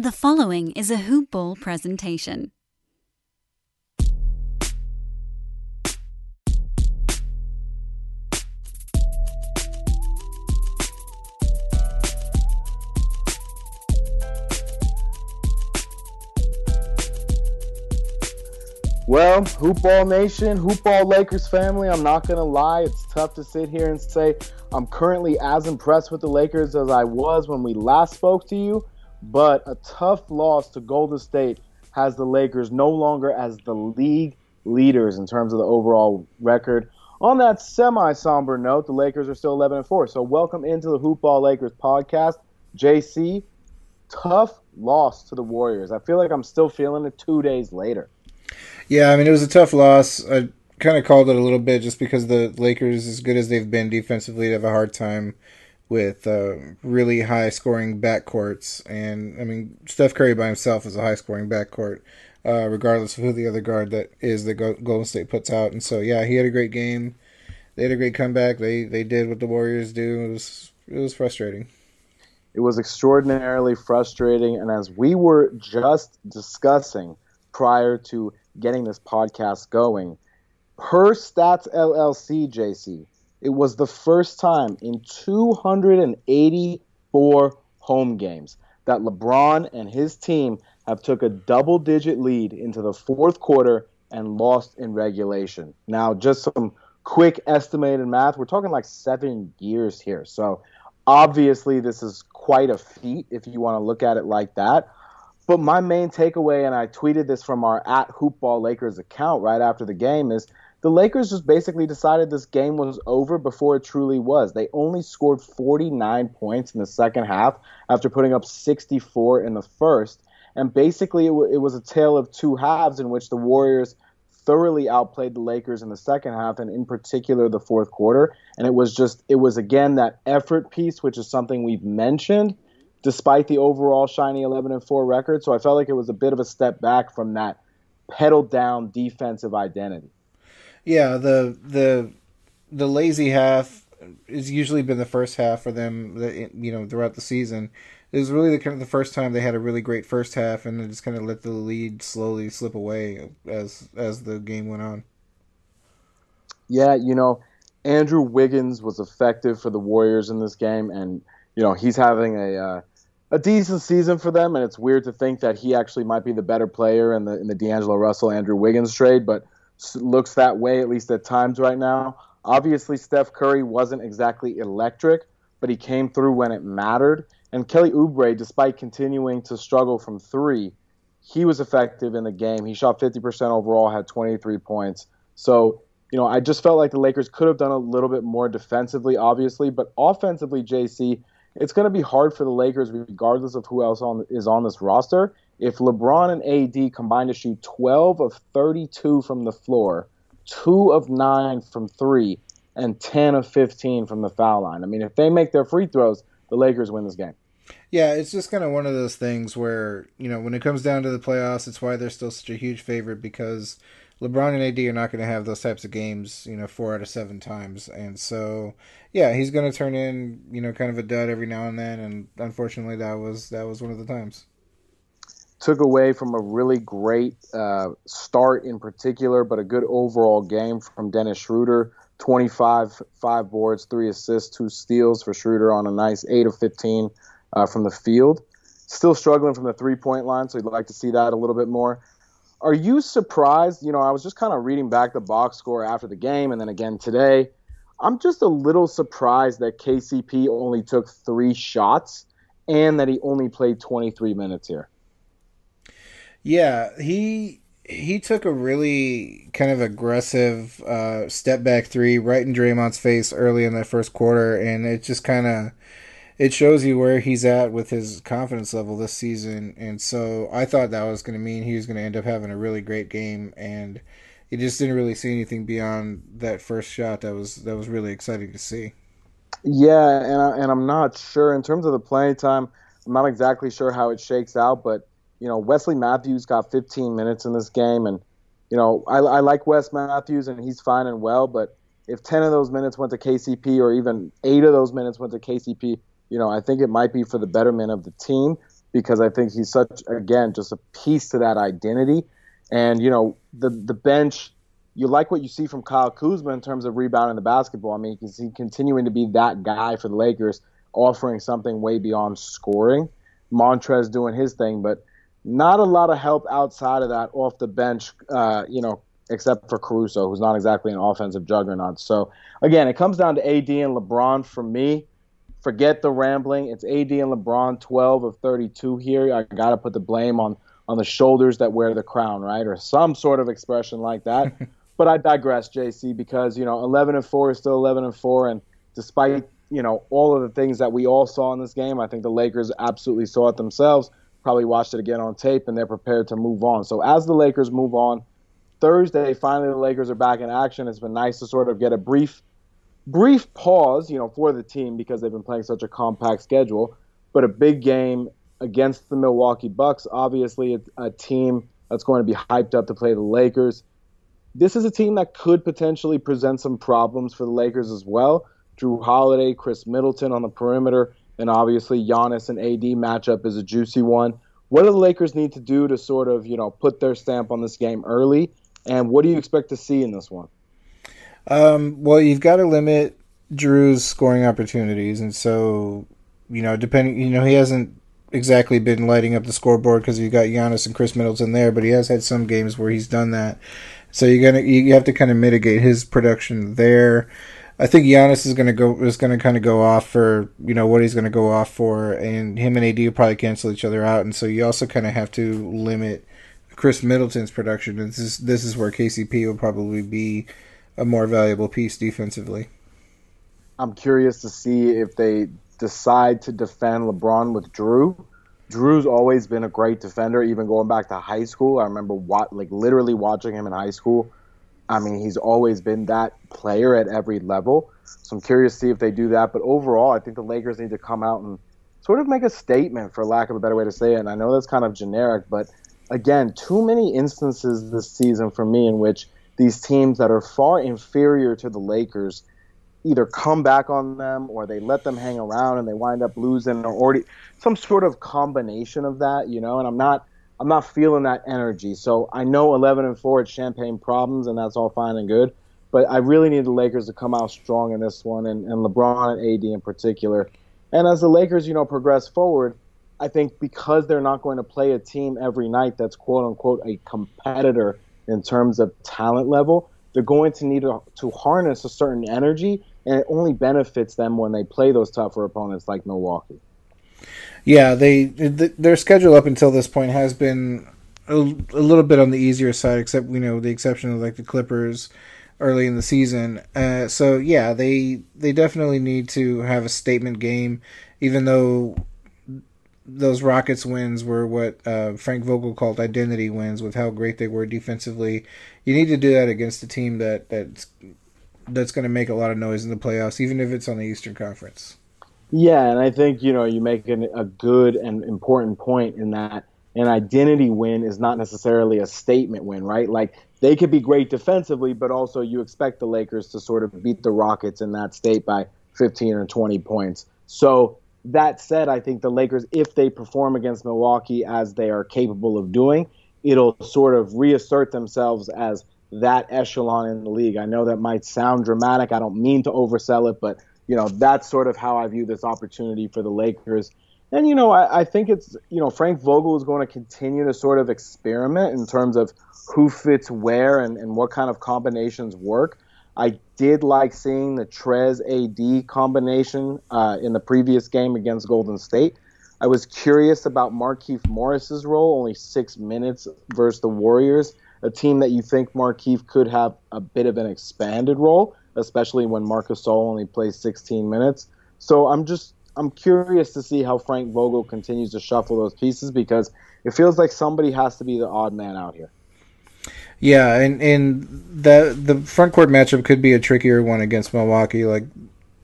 The following is a Hoop Ball presentation. Well, Hoop Ball Nation, Hoop Ball Lakers family, I'm not going to lie. It's tough to sit here and say I'm currently as impressed with the Lakers as I was when we last spoke to you, but a tough loss to Golden State has the Lakers no longer as the league leaders in terms of the overall record. On that semi somber note, the Lakers are still 11 and 4. So, welcome into the Hoop Ball Lakers podcast. JC, tough loss to the Warriors. I feel like I'm still feeling it two days later. Yeah, I mean it was a tough loss. I kind of called it a little bit just because the Lakers, as good as they've been defensively, have a hard time with uh, really high scoring backcourts. And I mean, Steph Curry by himself is a high scoring backcourt, uh, regardless of who the other guard that is that Golden State puts out. And so, yeah, he had a great game. They had a great comeback. They they did what the Warriors do. It was it was frustrating. It was extraordinarily frustrating. And as we were just discussing prior to getting this podcast going. Per Stats LLC, JC, it was the first time in 284 home games that LeBron and his team have took a double-digit lead into the fourth quarter and lost in regulation. Now, just some quick estimated math, we're talking like seven years here. So obviously, this is quite a feat if you want to look at it like that. But my main takeaway, and I tweeted this from our at Hoopball Lakers account right after the game, is the Lakers just basically decided this game was over before it truly was. They only scored 49 points in the second half after putting up 64 in the first. And basically, it, w- it was a tale of two halves in which the Warriors thoroughly outplayed the Lakers in the second half, and in particular the fourth quarter. And it was just, it was again that effort piece, which is something we've mentioned despite the overall shiny 11 and 4 record. So I felt like it was a bit of a step back from that pedaled down defensive identity. Yeah, the the the lazy half has usually been the first half for them. That You know, throughout the season, it was really the kind of the first time they had a really great first half, and then just kind of let the lead slowly slip away as as the game went on. Yeah, you know, Andrew Wiggins was effective for the Warriors in this game, and you know he's having a uh, a decent season for them, and it's weird to think that he actually might be the better player in the in the D'Angelo Russell Andrew Wiggins trade, but looks that way at least at times right now. Obviously, Steph Curry wasn't exactly electric, but he came through when it mattered. And Kelly Oubre, despite continuing to struggle from three, he was effective in the game. He shot 50% overall, had 23 points. So, you know, I just felt like the Lakers could have done a little bit more defensively, obviously, but offensively, JC, it's going to be hard for the Lakers, regardless of who else on, is on this roster. If LeBron and AD combine to shoot 12 of 32 from the floor, two of nine from three, and 10 of 15 from the foul line. I mean, if they make their free throws, the Lakers win this game. Yeah, it's just kind of one of those things where, you know, when it comes down to the playoffs, it's why they're still such a huge favorite because LeBron and AD are not going to have those types of games, you know, four out of seven times. And so, yeah, he's going to turn in, you know, kind of a dud every now and then. And unfortunately, that was that was one of the times. Took away from a really great uh, start in particular, but a good overall game from Dennis Schroeder. 25, five boards, three assists, two steals for Schroeder on a nice 8 of 15 uh, from the field. Still struggling from the three point line, so you'd like to see that a little bit more. Are you surprised? You know, I was just kind of reading back the box score after the game and then again today. I'm just a little surprised that KCP only took three shots and that he only played 23 minutes here. Yeah, he he took a really kind of aggressive uh, step back three right in Draymond's face early in the first quarter, and it just kind of it shows you where he's at with his confidence level this season. And so I thought that was going to mean he was going to end up having a really great game, and you just didn't really see anything beyond that first shot. That was that was really exciting to see. Yeah, and I, and I'm not sure in terms of the playing time. I'm not exactly sure how it shakes out, but you know Wesley Matthews got 15 minutes in this game, and you know I, I like Wes Matthews and he's fine and well, but if 10 of those minutes went to KCP or even eight of those minutes went to KCP, you know I think it might be for the betterment of the team because I think he's such again just a piece to that identity, and you know the the bench you like what you see from Kyle Kuzma in terms of rebounding the basketball. I mean, he's he continuing to be that guy for the Lakers, offering something way beyond scoring? Montrez doing his thing, but not a lot of help outside of that off the bench, uh, you know, except for Caruso, who's not exactly an offensive juggernaut. So, again, it comes down to AD and LeBron for me. Forget the rambling. It's AD and LeBron, 12 of 32 here. I got to put the blame on on the shoulders that wear the crown, right? Or some sort of expression like that. But I digress, JC, because you know 11 and four is still 11 and four, and despite you know all of the things that we all saw in this game, I think the Lakers absolutely saw it themselves. Probably watched it again on tape, and they're prepared to move on. So as the Lakers move on, Thursday, finally the Lakers are back in action. It's been nice to sort of get a brief, brief pause, you know, for the team because they've been playing such a compact schedule. But a big game against the Milwaukee Bucks. Obviously, a team that's going to be hyped up to play the Lakers this is a team that could potentially present some problems for the Lakers as well. Jrue Holiday, Khris Middleton on the perimeter, and obviously Giannis and AD matchup is a juicy one. What do the Lakers need to do to sort of, you know, put their stamp on this game early? And what do you expect to see in this one? Um, well, you've got to limit Jrue's scoring opportunities, and so you know, depending, you know, he hasn't exactly been lighting up the scoreboard because you've got Giannis and Khris Middleton there, but he has had some games where he's done that. So you're gonna you have to kind of mitigate his production there. I think Giannis is gonna go is gonna kind of go off for you know what he's gonna go off for, and him and AD will probably cancel each other out, and so you also kind of have to limit Khris Middleton's production. And this is this is where KCP will probably be a more valuable piece defensively. I'm curious to see if they decide to defend LeBron with Jrue. Jrue's always been a great defender, even going back to high school. I remember what, like literally watching him in high school. I mean, he's always been that player at every level. So I'm curious to see if they do that. But overall, I think the Lakers need to come out and sort of make a statement, for lack of a better way to say it. And I know that's kind of generic, but again, too many instances this season for me in which these teams that are far inferior to the Lakers either come back on them or they let them hang around and they wind up losing or already some sort of combination of that, you know. And I'm not I'm not feeling that energy. So I know 11 and four it's champagne problems and that's all fine and good, but I really need the Lakers to come out strong in this one and, and LeBron and AD in particular. And as the Lakers, you know, progress forward, I think because they're not going to play a team every night that's quote unquote a competitor in terms of talent level, they're going to need to, to harness a certain energy, and it only benefits them when they play those tougher opponents like Milwaukee. Yeah, they their schedule up until this point has been a, a little bit on the easier side, except you know the exception of like the Clippers early in the season. Uh, so yeah, they they definitely need to have a statement game, even though those Rockets wins were what uh, Frank Vogel called identity wins with how great they were defensively. You need to do that against a team that that's that's going to make a lot of noise in the playoffs, even if it's on the Eastern Conference. Yeah, and I think you know you make an, a good and important point in that an identity win is not necessarily a statement win, right? Like they could be great defensively, but also you expect the Lakers to sort of beat the Rockets in that state by 15 or 20 points. So that said, I think the Lakers, if they perform against Milwaukee as they are capable of doing, it'll sort of reassert themselves as that echelon in the league. I know that might sound dramatic. I don't mean to oversell it, but you know that's sort of how I view this opportunity for the Lakers. And you know, I, I think it's you know Frank Vogel is going to continue to sort of experiment in terms of who fits where and, and what kind of combinations work. I did like seeing the Trez AD combination uh, in the previous game against Golden State. I was curious about Markieff Morris's role, only six minutes versus the Warriors, a team that you think Markieff could have a bit of an expanded role, especially when Marcus Gasol only plays 16 minutes. So I'm just I'm curious to see how Frank Vogel continues to shuffle those pieces because it feels like somebody has to be the odd man out here. Yeah, and and the the front court matchup could be a trickier one against Milwaukee. Like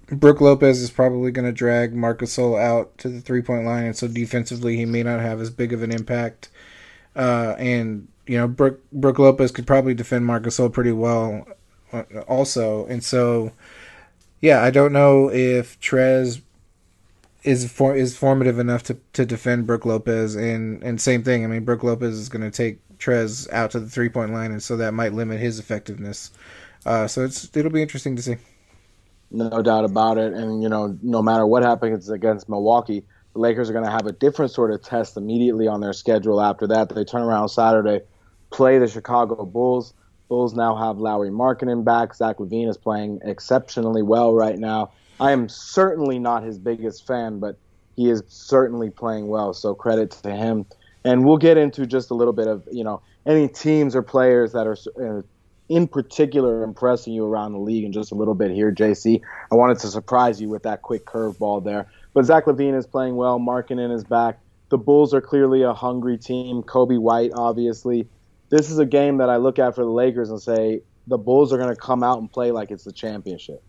Brook Lopez is probably going to drag Marcus Gasol out to the three point line, and so defensively he may not have as big of an impact. Uh, and you know, Brook Brook Lopez could probably defend Marcus Gasol pretty well, also. And so, yeah, I don't know if Trez is for, is formative enough to, to defend Brook Lopez, and and same thing. I mean, Brook Lopez is going to take Trez out to the three point line, and so that might limit his effectiveness. Uh, so it's it'll be interesting to see. No doubt about it. And, you know, no matter what happens against Milwaukee, the Lakers are going to have a different sort of test immediately on their schedule after that. They turn around Saturday, play the Chicago Bulls. Bulls now have Lauri Markkanen back. Zach LaVine is playing exceptionally well right now. I am certainly not his biggest fan, but he is certainly playing well. So credit to him. And we'll get into just a little bit of, you know, any teams or players that are uh, in particular impressing you around the league in just a little bit here, JC. I wanted to surprise you with that quick curveball there. But Zach LaVine is playing well. Markkanen is back. The Bulls are clearly a hungry team. Coby White, obviously. This is a game that I look at for the Lakers and say the Bulls are going to come out and play like it's the championship.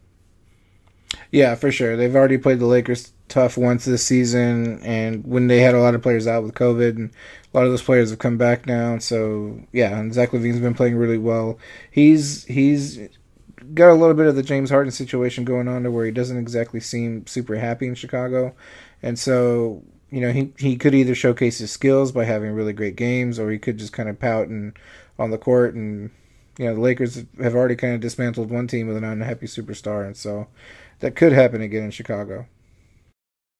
Yeah, for sure. They've already played the Lakers tough once this season, and when they had a lot of players out with COVID, and a lot of those players have come back now. So yeah, and Zach LaVine's been playing really well. He's he's got a little bit of the James Harden situation going on to where he doesn't exactly seem super happy in Chicago, and so you know he he could either showcase his skills by having really great games, or he could just kind of pout and on the court and you know the Lakers have already kind of dismantled one team with an unhappy superstar, and so that could happen again in Chicago.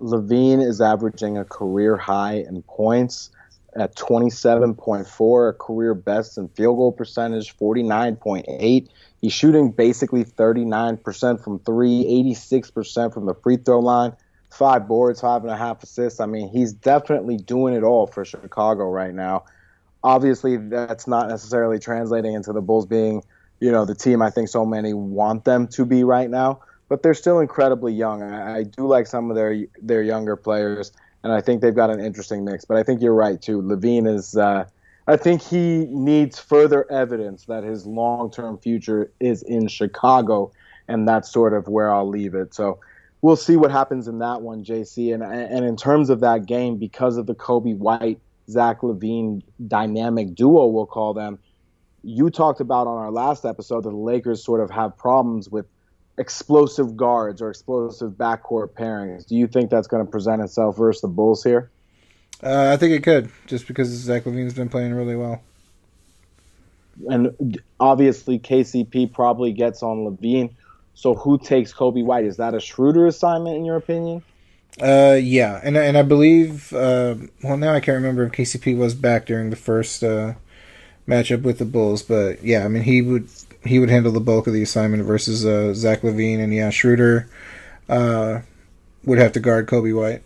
LaVine is averaging a career high in points at 27.4, a career best in field goal percentage, 49.8. He's shooting basically 39% from three, 86% from the free throw line, five boards, five and a half assists. I mean, he's definitely doing it all for Chicago right now. Obviously, that's not necessarily translating into the Bulls being, you know, the team I think so many want them to be right now but they're still incredibly young. I, I do like some of their their younger players, and I think they've got an interesting mix. But I think you're right too. LaVine is. Uh, I think he needs further evidence that his long term future is in Chicago, and that's sort of where I'll leave it. So we'll see what happens in that one, JC. And and in terms of that game, because of the Coby White Zach LaVine dynamic duo, we'll call them. You talked about on our last episode that the Lakers sort of have problems with explosive guards or explosive backcourt pairings. Do you think that's going to present itself versus the Bulls here? Uh, I think it could, just because Zach LaVine's been playing really well. And obviously, KCP probably gets on LaVine. So who takes Coby White? Is that a Schroeder assignment in your opinion? Uh, yeah, and and I believe uh, well now I can't remember if KCP was back during the first uh, matchup with the Bulls, but yeah, I mean he would he would handle the bulk of the assignment versus uh, Zach LaVine and yeah, Schroeder uh, would have to guard Coby White.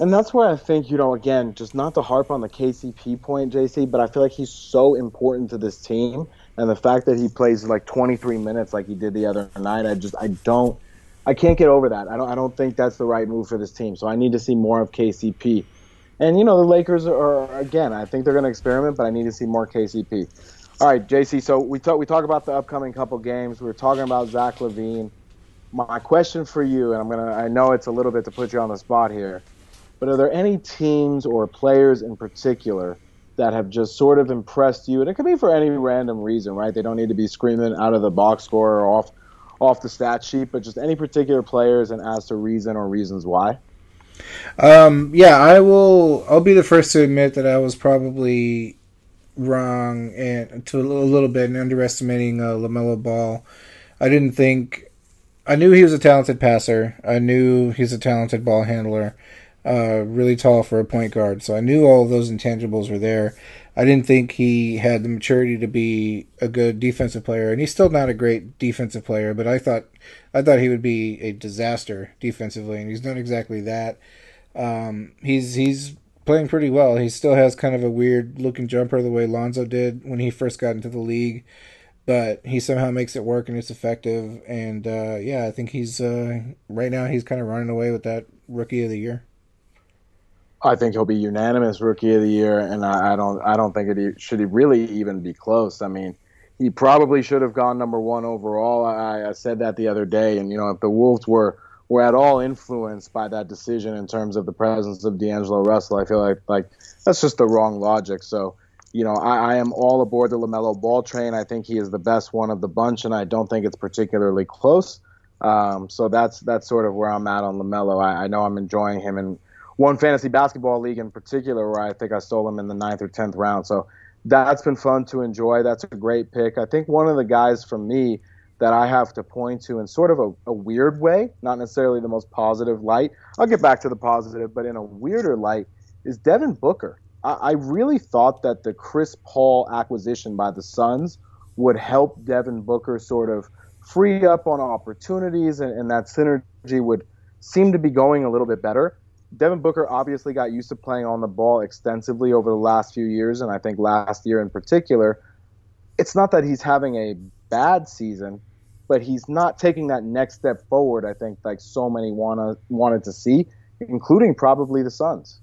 And that's where I think, you know, again, just not to harp on the KCP point, JC, but I feel like he's so important to this team. And the fact that he plays like 23 minutes like he did the other night, I just, I don't, I can't get over that. I don't, I don't think that's the right move for this team. So I need to see more of KCP. And, you know, the Lakers are, again, I think they're going to experiment, but I need to see more KCP. All right, JC. So we talk we talk about the upcoming couple games. We are talking about Zach LaVine. My question for you, and I'm gonna I know it's a little bit to put you on the spot here, but are there any teams or players in particular that have just sort of impressed you? And it could be for any random reason, right? They don't need to be screaming out of the box score or off off the stat sheet, but just any particular players and as to reason or reasons why. Um, yeah, I will. I'll be the first to admit that I was probably wrong and to a little, bit and underestimating uh, LaMelo Ball. I didn't think I knew he was a talented passer. I knew he's a talented ball handler. Uh, really tall for a point guard. So I knew all those intangibles were there. I didn't think he had the maturity to be a good defensive player, and he's still not a great defensive player. But I thought, I thought he would be a disaster defensively, and he's not exactly that. Um, he's he's playing pretty well. He still has kind of a weird looking jumper the way Lonzo did when he first got into the league, but he somehow makes it work and it's effective. And uh, yeah, I think he's uh, right now he's kind of running away with that rookie of the year. I think he'll be unanimous rookie of the year, and I, I don't I don't think it should he really even be close. I mean, he probably should have gone number one overall. I, I said that the other day, and you know if the Wolves were were at all influenced by that decision in terms of the presence of D'Angelo Russell, I feel like like that's just the wrong logic. So. You know, I, I am all aboard the LaMelo Ball train. I think he is the best one of the bunch, and I don't think it's particularly close. Um, so that's that's sort of where I'm at on LaMelo. I, I know I'm enjoying him, in one fantasy basketball league in particular where I think I stole him in the ninth or tenth round. So that's been fun to enjoy. That's a great pick. I think one of the guys for me that I have to point to in sort of a, a, weird way, not necessarily the most positive light. I'll get back to the positive, but in a weirder light, is Devin Booker. I, I really thought that the Chris Paul acquisition by the Suns would help Devin Booker sort of free up on opportunities and, and that synergy would seem to be going a little bit better. Devin Booker obviously got used to playing on the ball extensively over the last few years, and I think last year in particular. It's not that he's having a bad season, but he's not taking that next step forward. I think like so many wanna wanted to see, including probably the Suns.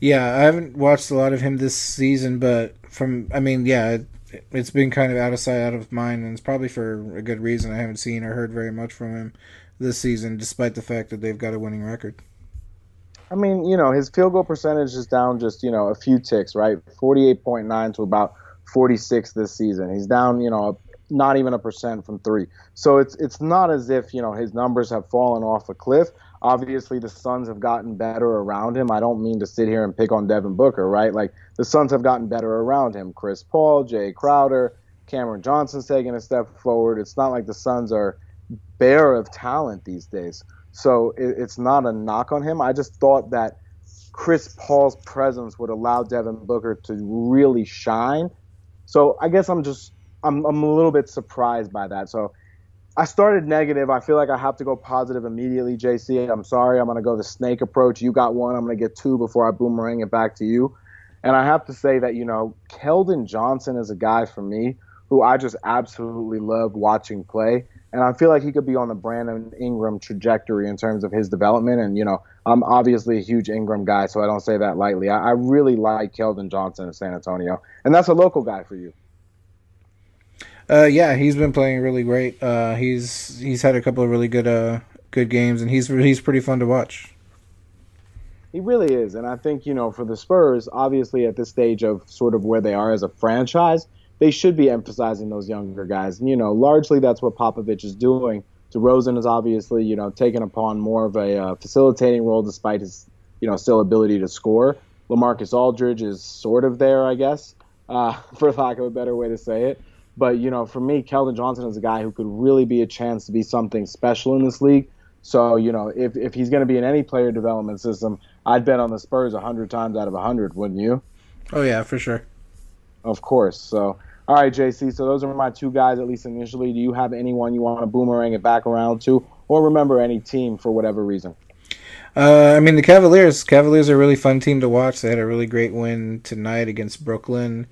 Yeah, I haven't watched a lot of him this season, but from I mean, yeah, it, it's been kind of out of sight, out of mind, and it's probably for a good reason. I haven't seen or heard very much from him this season, despite the fact that they've got a winning record. I mean, you know, his field goal percentage is down just, you know, a few ticks, right? 48.9 to about 46 this season. He's down, you know, not even a percent from three. So it's it's not as if, you know, his numbers have fallen off a cliff. Obviously, the Suns have gotten better around him. I don't mean to sit here and pick on Devin Booker, right? Like the Suns have gotten better around him. Chris Paul, Jay Crowder, Cameron Johnson's taking a step forward. It's not like the Suns are bare of talent these days. So it, it's not a knock on him. I just thought that Chris Paul's presence would allow Devin Booker to really shine. So I guess I'm just I'm I'm a little bit surprised by that. So I started negative. I feel like I have to go positive immediately, JC. I'm sorry. I'm going to go the snake approach. You got one. I'm going to get two before I boomerang it back to you. And I have to say that, you know, Keldon Johnson is a guy for me who I just absolutely love watching play and I feel like he could be on the Brandon Ingram trajectory in terms of his development. And you know, I'm obviously a huge Ingram guy, so I don't say that lightly. I, I really like Keldon Johnson in San Antonio, and that's a local guy for you. Uh, yeah, he's been playing really great. Uh, he's he's had a couple of really good uh, good games, and he's he's pretty fun to watch. He really is, and I think you know for the Spurs, obviously at this stage of sort of where they are as a franchise, they should be emphasizing those younger guys. And, you know, largely that's what Popovich is doing. DeRozan is obviously, you know, taken upon more of a uh, facilitating role despite his, you know, still ability to score. LaMarcus Aldridge is sort of there, I guess, uh, for lack of a better way to say it. But, you know, for me, Keldon Johnson is a guy who could really be a chance to be something special in this league. So, you know, if, if he's going to be in any player development system, I'd bet on the Spurs 100 times out of 100, wouldn't you? Oh, yeah, for sure. Of course. So, all right, JC. So those are my two guys, at least initially. Do you have anyone you want to boomerang it back around to, or remember any team for whatever reason? Uh, I mean, the Cavaliers. Cavaliers are a really fun team to watch. They had a really great win tonight against Brooklyn.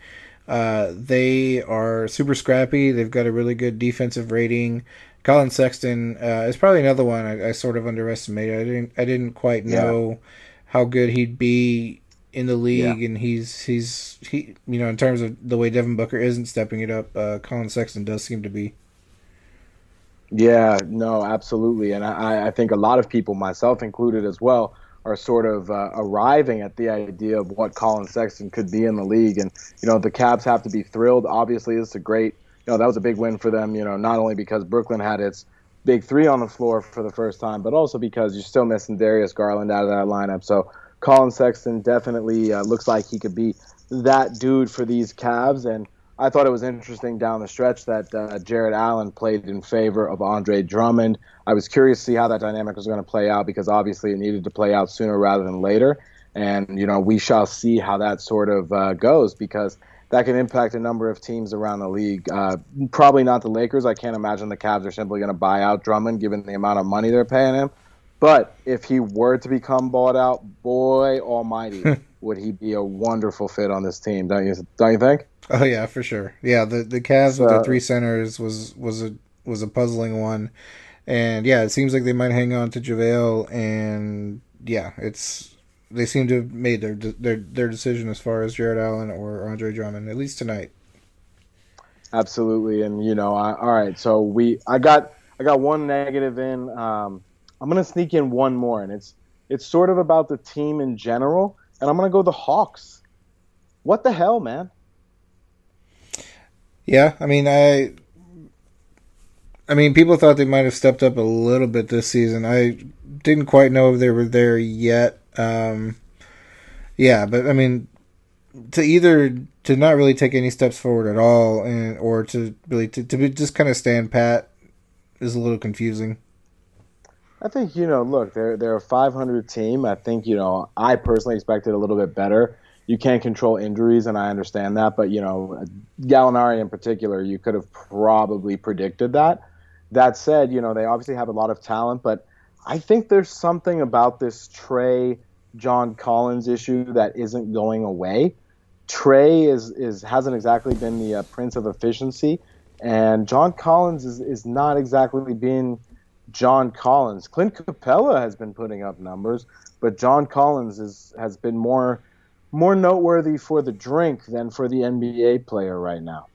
Uh, they are super scrappy. They've got a really good defensive rating. Collin Sexton uh, is probably another one I, I, sort of underestimated. I didn't I didn't quite know yeah. how good he'd be in the league, yeah. and he's he's he you know in terms of the way Devin Booker isn't stepping it up, uh, Collin Sexton does seem to be. Yeah, no, absolutely, and I, I think a lot of people, myself included as well, are sort of uh, arriving at the idea of what Collin Sexton could be in the league, and you know the Cavs have to be thrilled. Obviously, it's a great, you know, that was a big win for them. You know, not only because Brooklyn had its big three on the floor for the first time, but also because you're still missing Darius Garland out of that lineup. So Collin Sexton definitely uh, looks like he could be that dude for these Cavs. And I thought it was interesting down the stretch that uh, Jarrett Allen played in favor of Andre Drummond. I was curious to see how that dynamic was going to play out because obviously it needed to play out sooner rather than later. And, you know, we shall see how that sort of uh, goes because that can impact a number of teams around the league. Uh, probably not the Lakers. I can't imagine the Cavs are simply going to buy out Drummond given the amount of money they're paying him. But if he were to become bought out, boy almighty, would he be a wonderful fit on this team, don't you don't you think? Oh yeah, for sure. Yeah, the the Cavs so, with their three centers was was a was a puzzling one, and yeah, it seems like they might hang on to JaVale, and yeah, it's they seem to have made their their their decision as far as Jarrett Allen or Andre Drummond, at least tonight. Absolutely, and you know, I, all right, so we I got I got one negative in. Um, I'm gonna sneak in one more, and it's it's sort of about the team in general, and I'm gonna go the Hawks. What the hell, man? Yeah, I mean, I, I mean, people thought they might have stepped up a little bit this season. I didn't quite know if they were there yet. Um, yeah, but I mean, to either to not really take any steps forward at all, and or to really to, to be, just kind of stand pat is a little confusing. I think you know, look, they're they're a 500 team. I think you know, I personally expected a little bit better you can't control injuries, and I understand that. But you know, Gallinari in particular, you could have probably predicted that. That said, you know they obviously have a lot of talent, but I think there's something about this Trae John Collins issue that isn't going away. Trae is is hasn't exactly been the uh, prince of efficiency, and John Collins is is not exactly being John Collins. Clint Capela has been putting up numbers, but John Collins is has been more more noteworthy for the drink than for the NBA player right now.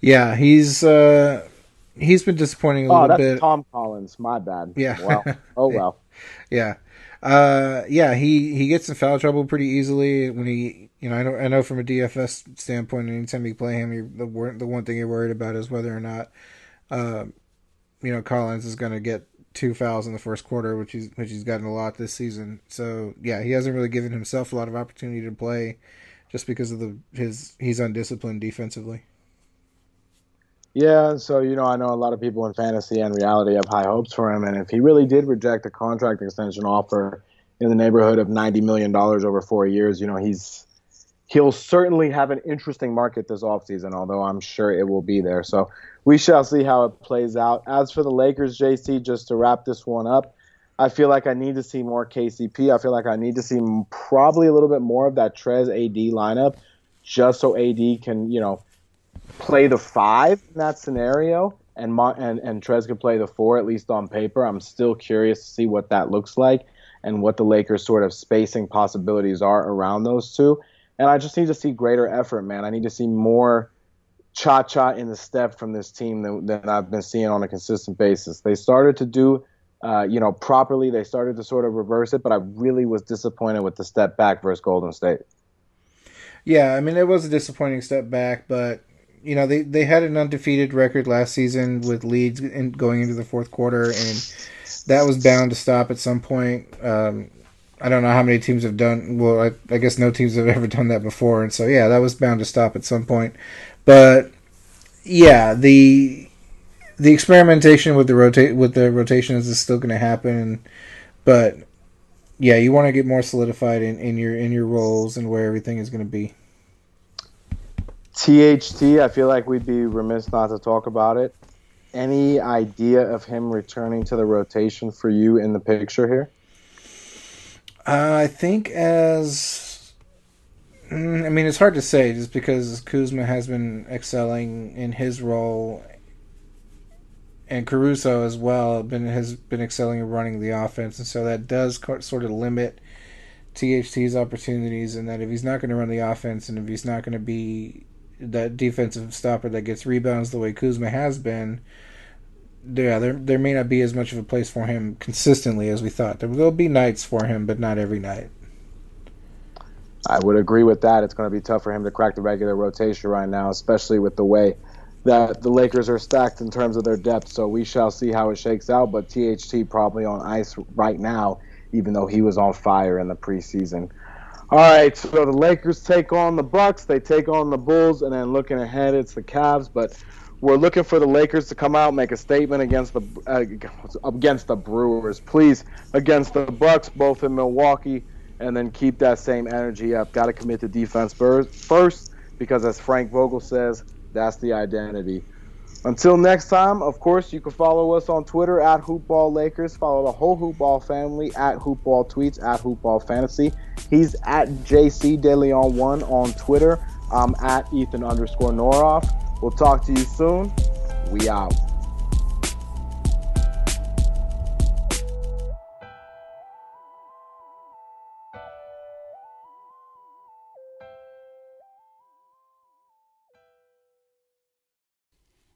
Yeah, he's uh, he's been disappointing a oh, little that's bit. Tom Collins, my bad. Yeah. Well, oh well. yeah. Uh, yeah, he, he gets in foul trouble pretty easily when he, you know, I know, I know from a DFS standpoint, anytime you play him, the the one thing you're worried about is whether or not, uh, you know, Collins is going to get two fouls in the first quarter, which he's which he's gotten a lot this season. So yeah, he hasn't really given himself a lot of opportunity to play, just because of the his he's undisciplined defensively. Yeah, so you know, I know a lot of people in fantasy and reality have high hopes for him, and if he really did reject a contract extension offer in the neighborhood of ninety million dollars over four years, you know, he's he'll certainly have an interesting market this offseason, although I'm sure it will be there. So we shall see how it plays out. As for the Lakers, JC, just to wrap this one up, I feel like I need to see more KCP. I feel like I need to see probably a little bit more of that Trez AD lineup, just so AD can, you know, play the five in that scenario, and and and Trez can play the four at least on paper. I'm still curious to see what that looks like and what the Lakers' sort of spacing possibilities are around those two. And I just need to see greater effort, man. I need to see more cha cha in the step from this team than, than, I've been seeing on a consistent basis. They started to do, uh, you know, properly. They started to sort of reverse it, but I really was disappointed with the step back versus Golden State. Yeah, I mean, it was a disappointing step back, but you know they they had an undefeated record last season with leads in, going into the fourth quarter, and that was bound to stop at some point. Um, I don't know how many teams have done. Well, I, I, guess no teams have ever done that before, and so yeah, that was bound to stop at some point. But yeah, the the experimentation with the rotate with the rotations is still going to happen, but yeah, you want to get more solidified in, in your in your roles and where everything is going to be. THT, I feel like we'd be remiss not to talk about it. Any idea of him returning to the rotation for you in the picture here? Uh, I think as Mm, I mean, it's hard to say just because Kuzma has been excelling in his role, and Caruso as well been has been excelling in running the offense, and so that does sort of limit THT's opportunities. And that if he's not going to run the offense, and if he's not going to be that defensive stopper that gets rebounds the way Kuzma has been, yeah, there there may not be as much of a place for him consistently as we thought. There will be nights for him, but not every night. I would agree with that. It's going to be tough for him to crack the regular rotation right now, especially with the way that the Lakers are stacked in terms of their depth. So we shall see how it shakes out. But THT probably on ice right now, even though he was on fire in the preseason. All right, so the Lakers take on the Bucks, they take on the Bulls, and then looking ahead, it's the Cavs. But we're looking for the Lakers to come out, make a statement against the uh, against the Brewers, please, against the Bucks, both in Milwaukee, and then keep that same energy up. Got to commit to defense first, because as Frank Vogel says, that's the identity. Until next time, of course, you can follow us on Twitter at Hoopball Lakers. Follow the whole Hoopball family at Hoopball Tweets at Hoopball Fantasy. He's at JC DeLeon1 on Twitter. I'm at Ethan underscore Noroff. We'll talk to you soon. We out.